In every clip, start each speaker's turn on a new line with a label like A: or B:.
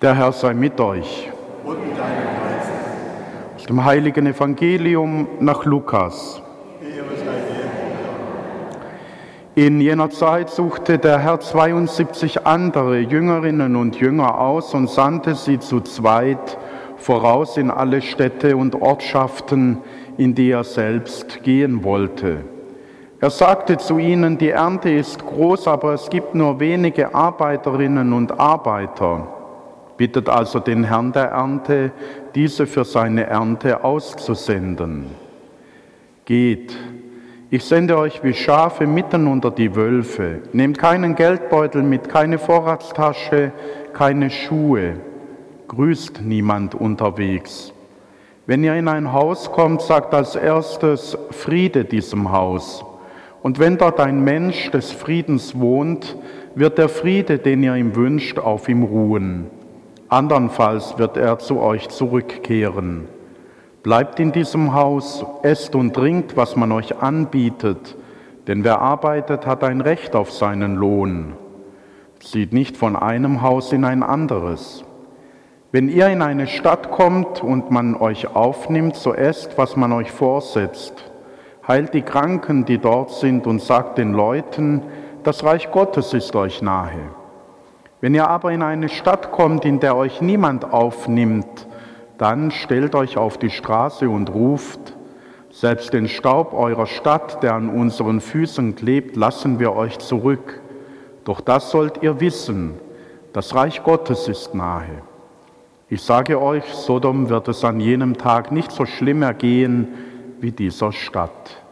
A: Der Herr sei mit euch.
B: und deinem Geist.
A: Aus dem heiligen Evangelium nach Lukas. In jener Zeit suchte der Herr 72 andere Jüngerinnen und Jünger aus und sandte sie zu zweit voraus in alle Städte und Ortschaften, in die er selbst gehen wollte. Er sagte zu ihnen, die Ernte ist groß, aber es gibt nur wenige Arbeiterinnen und Arbeiter. Bittet also den Herrn der Ernte, diese für seine Ernte auszusenden. Geht, ich sende euch wie Schafe mitten unter die Wölfe. Nehmt keinen Geldbeutel mit, keine Vorratstasche, keine Schuhe. Grüßt niemand unterwegs. Wenn ihr in ein Haus kommt, sagt als erstes Friede diesem Haus. Und wenn dort ein Mensch des Friedens wohnt, wird der Friede, den ihr ihm wünscht, auf ihm ruhen. Andernfalls wird er zu euch zurückkehren. Bleibt in diesem Haus, esst und trinkt, was man euch anbietet, denn wer arbeitet, hat ein Recht auf seinen Lohn. Zieht nicht von einem Haus in ein anderes. Wenn ihr in eine Stadt kommt und man euch aufnimmt, so esst, was man euch vorsetzt. Heilt die Kranken, die dort sind, und sagt den Leuten, das Reich Gottes ist euch nahe. Wenn ihr aber in eine Stadt kommt, in der euch niemand aufnimmt, dann stellt euch auf die Straße und ruft, selbst den Staub eurer Stadt, der an unseren Füßen klebt, lassen wir euch zurück. Doch das sollt ihr wissen, das Reich Gottes ist nahe. Ich sage euch, Sodom wird es an jenem Tag nicht so schlimm ergehen wie dieser Stadt.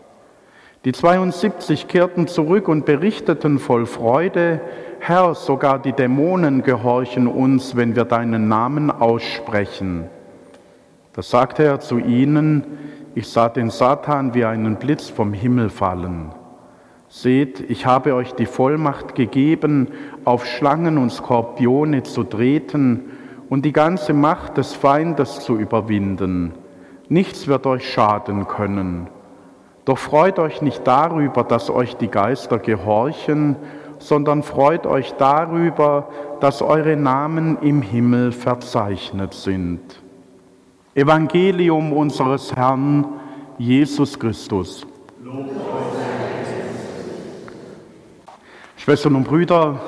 A: Die 72 kehrten zurück und berichteten voll Freude, Herr, sogar die Dämonen gehorchen uns, wenn wir deinen Namen aussprechen. Da sagte er zu ihnen, ich sah den Satan wie einen Blitz vom Himmel fallen. Seht, ich habe euch die Vollmacht gegeben, auf Schlangen und Skorpione zu treten und die ganze Macht des Feindes zu überwinden. Nichts wird euch schaden können. Doch freut euch nicht darüber, dass euch die Geister gehorchen, sondern freut euch darüber, dass eure Namen im Himmel verzeichnet sind. Evangelium unseres Herrn Jesus Christus. Schwestern und Brüder,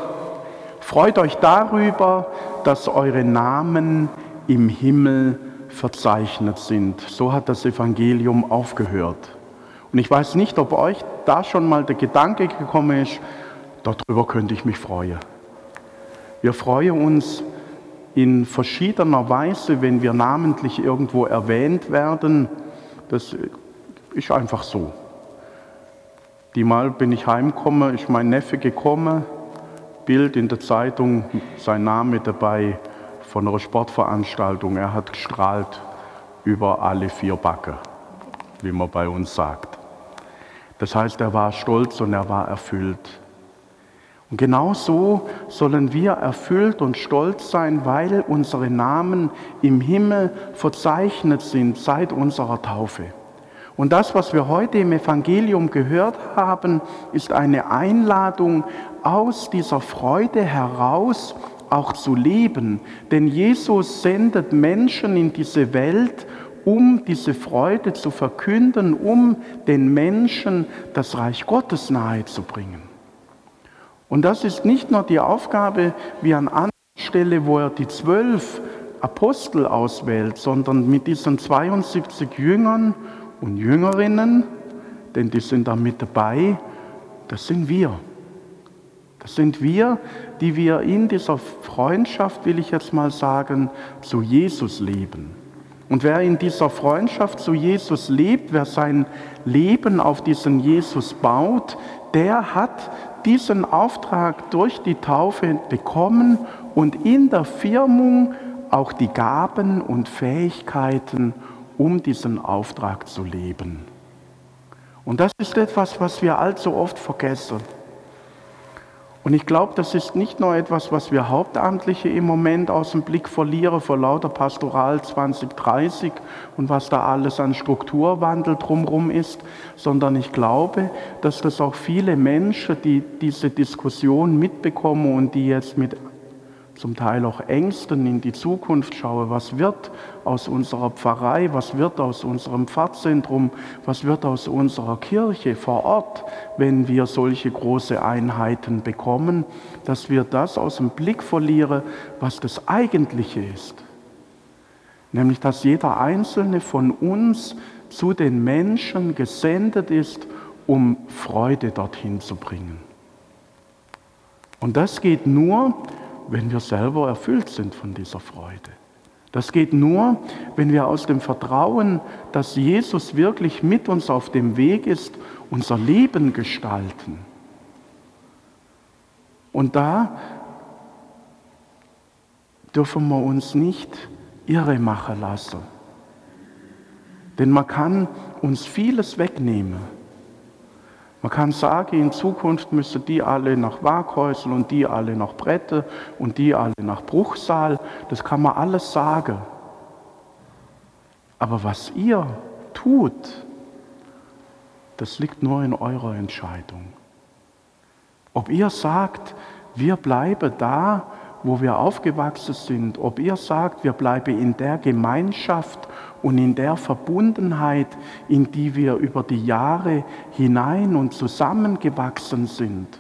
A: freut euch darüber, dass eure Namen im Himmel verzeichnet sind. So hat das Evangelium aufgehört. Und ich weiß nicht, ob euch da schon mal der Gedanke gekommen ist, darüber könnte ich mich freuen. Wir freuen uns in verschiedener Weise, wenn wir namentlich irgendwo erwähnt werden. Das ist einfach so. Die Mal bin ich heimgekommen, ist mein Neffe gekommen, Bild in der Zeitung, sein Name dabei von einer Sportveranstaltung. Er hat gestrahlt über alle vier Backen, wie man bei uns sagt. Das heißt, er war stolz und er war erfüllt. Und genau so sollen wir erfüllt und stolz sein, weil unsere Namen im Himmel verzeichnet sind seit unserer Taufe. Und das, was wir heute im Evangelium gehört haben, ist eine Einladung aus dieser Freude heraus auch zu leben. Denn Jesus sendet Menschen in diese Welt, um diese Freude zu verkünden, um den Menschen das Reich Gottes nahezubringen. Und das ist nicht nur die Aufgabe wie an anderer Stelle, wo er die zwölf Apostel auswählt, sondern mit diesen 72 Jüngern und Jüngerinnen, denn die sind da mit dabei, das sind wir. Das sind wir, die wir in dieser Freundschaft, will ich jetzt mal sagen, zu Jesus leben. Und wer in dieser Freundschaft zu Jesus lebt, wer sein Leben auf diesen Jesus baut, der hat diesen Auftrag durch die Taufe bekommen und in der Firmung auch die Gaben und Fähigkeiten, um diesen Auftrag zu leben. Und das ist etwas, was wir allzu oft vergessen. Und ich glaube, das ist nicht nur etwas, was wir Hauptamtliche im Moment aus dem Blick verlieren vor lauter Pastoral 2030 und was da alles an Strukturwandel drumherum ist, sondern ich glaube, dass das auch viele Menschen, die diese Diskussion mitbekommen und die jetzt mit zum Teil auch Ängsten in die Zukunft schaue. Was wird aus unserer Pfarrei? Was wird aus unserem Pfarrzentrum? Was wird aus unserer Kirche vor Ort, wenn wir solche große Einheiten bekommen? Dass wir das aus dem Blick verlieren, was das Eigentliche ist. Nämlich, dass jeder einzelne von uns zu den Menschen gesendet ist, um Freude dorthin zu bringen. Und das geht nur, wenn wir selber erfüllt sind von dieser Freude. Das geht nur, wenn wir aus dem Vertrauen, dass Jesus wirklich mit uns auf dem Weg ist, unser Leben gestalten. Und da dürfen wir uns nicht irre machen lassen. Denn man kann uns vieles wegnehmen. Man kann sagen, in Zukunft müssen die alle nach Waghäusel und die alle nach Brette und die alle nach Bruchsal. Das kann man alles sagen. Aber was ihr tut, das liegt nur in eurer Entscheidung. Ob ihr sagt, wir bleiben da, wo wir aufgewachsen sind, ob ihr sagt, wir bleiben in der Gemeinschaft und in der Verbundenheit, in die wir über die Jahre hinein und zusammengewachsen sind.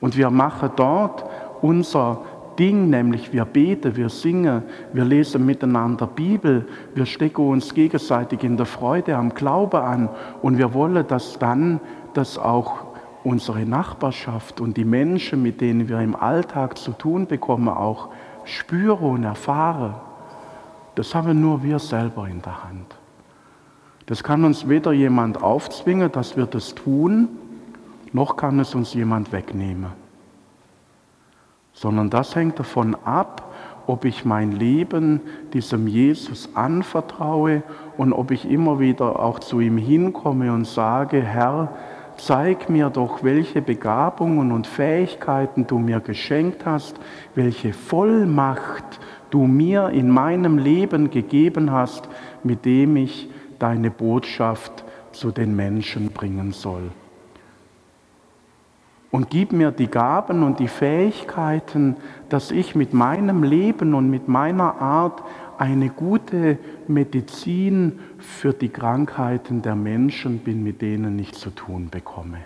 A: Und wir machen dort unser Ding, nämlich wir beten, wir singen, wir lesen miteinander Bibel, wir stecken uns gegenseitig in der Freude am Glaube an und wir wollen, dass dann das auch unsere Nachbarschaft und die Menschen, mit denen wir im Alltag zu tun bekommen, auch spüren und erfahren. Das haben nur wir selber in der Hand. Das kann uns weder jemand aufzwingen, dass wir das tun, noch kann es uns jemand wegnehmen. Sondern das hängt davon ab, ob ich mein Leben diesem Jesus anvertraue und ob ich immer wieder auch zu ihm hinkomme und sage, Herr, zeig mir doch, welche Begabungen und Fähigkeiten du mir geschenkt hast, welche Vollmacht du mir in meinem Leben gegeben hast, mit dem ich deine Botschaft zu den Menschen bringen soll. Und gib mir die Gaben und die Fähigkeiten, dass ich mit meinem Leben und mit meiner Art eine gute Medizin für die Krankheiten der Menschen bin, mit denen ich zu tun bekomme.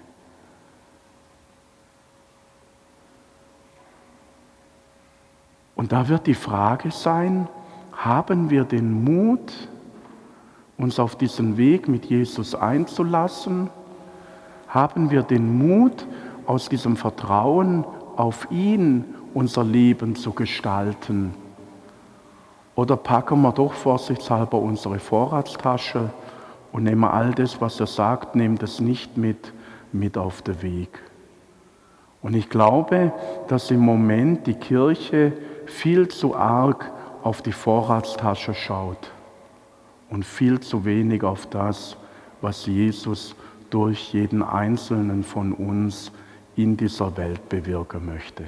A: Und da wird die Frage sein, haben wir den Mut, uns auf diesen Weg mit Jesus einzulassen? Haben wir den Mut, aus diesem Vertrauen auf ihn unser Leben zu gestalten? Oder packen wir doch vorsichtshalber unsere Vorratstasche und nehmen all das, was er sagt, nehmen das nicht mit, mit auf den Weg? Und ich glaube, dass im Moment die Kirche viel zu arg auf die Vorratstasche schaut und viel zu wenig auf das, was Jesus durch jeden einzelnen von uns in dieser Welt bewirken möchte.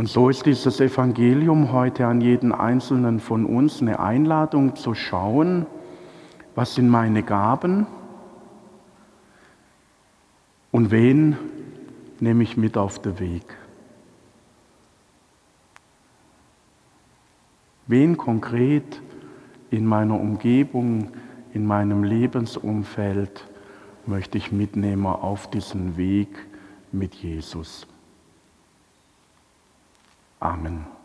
A: Und so ist dieses Evangelium heute an jeden einzelnen von uns eine Einladung zu schauen, was sind meine Gaben und wen nehme ich mit auf den Weg. Wen konkret in meiner Umgebung, in meinem Lebensumfeld möchte ich mitnehmen auf diesen Weg mit Jesus. Amen.